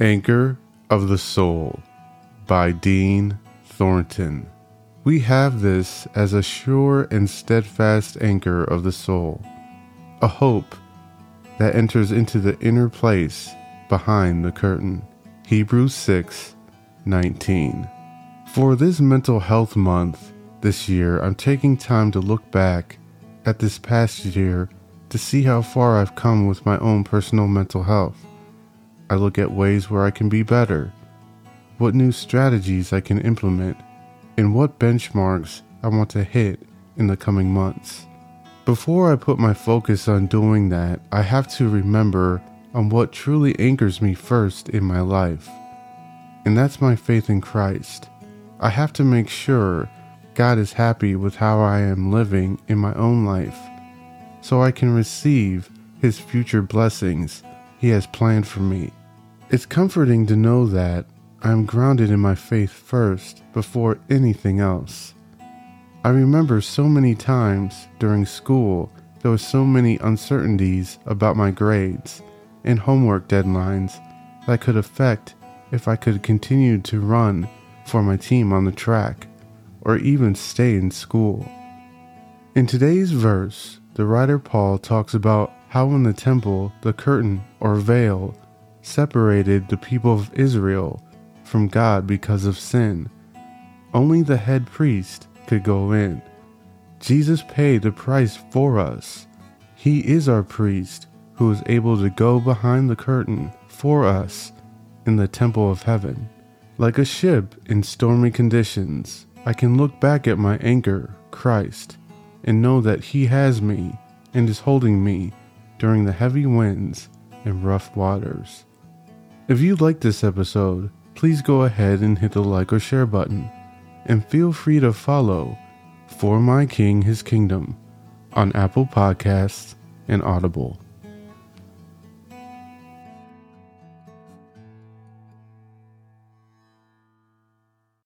Anchor of the Soul by Dean Thornton. We have this as a sure and steadfast anchor of the soul, a hope that enters into the inner place behind the curtain. Hebrews 6 19. For this mental health month this year, I'm taking time to look back at this past year to see how far I've come with my own personal mental health. I look at ways where I can be better, what new strategies I can implement, and what benchmarks I want to hit in the coming months. Before I put my focus on doing that, I have to remember on what truly anchors me first in my life. And that's my faith in Christ. I have to make sure God is happy with how I am living in my own life so I can receive His future blessings He has planned for me. It's comforting to know that I am grounded in my faith first before anything else. I remember so many times during school there were so many uncertainties about my grades and homework deadlines that could affect if I could continue to run for my team on the track or even stay in school. In today's verse, the writer Paul talks about how in the temple the curtain or veil separated the people of Israel from God because of sin. Only the head priest could go in. Jesus paid the price for us. He is our priest who is able to go behind the curtain for us in the temple of heaven. Like a ship in stormy conditions, I can look back at my anchor, Christ, and know that He has me and is holding me during the heavy winds and rough waters. If you liked this episode, please go ahead and hit the like or share button, and feel free to follow For My King His Kingdom on Apple Podcasts and Audible.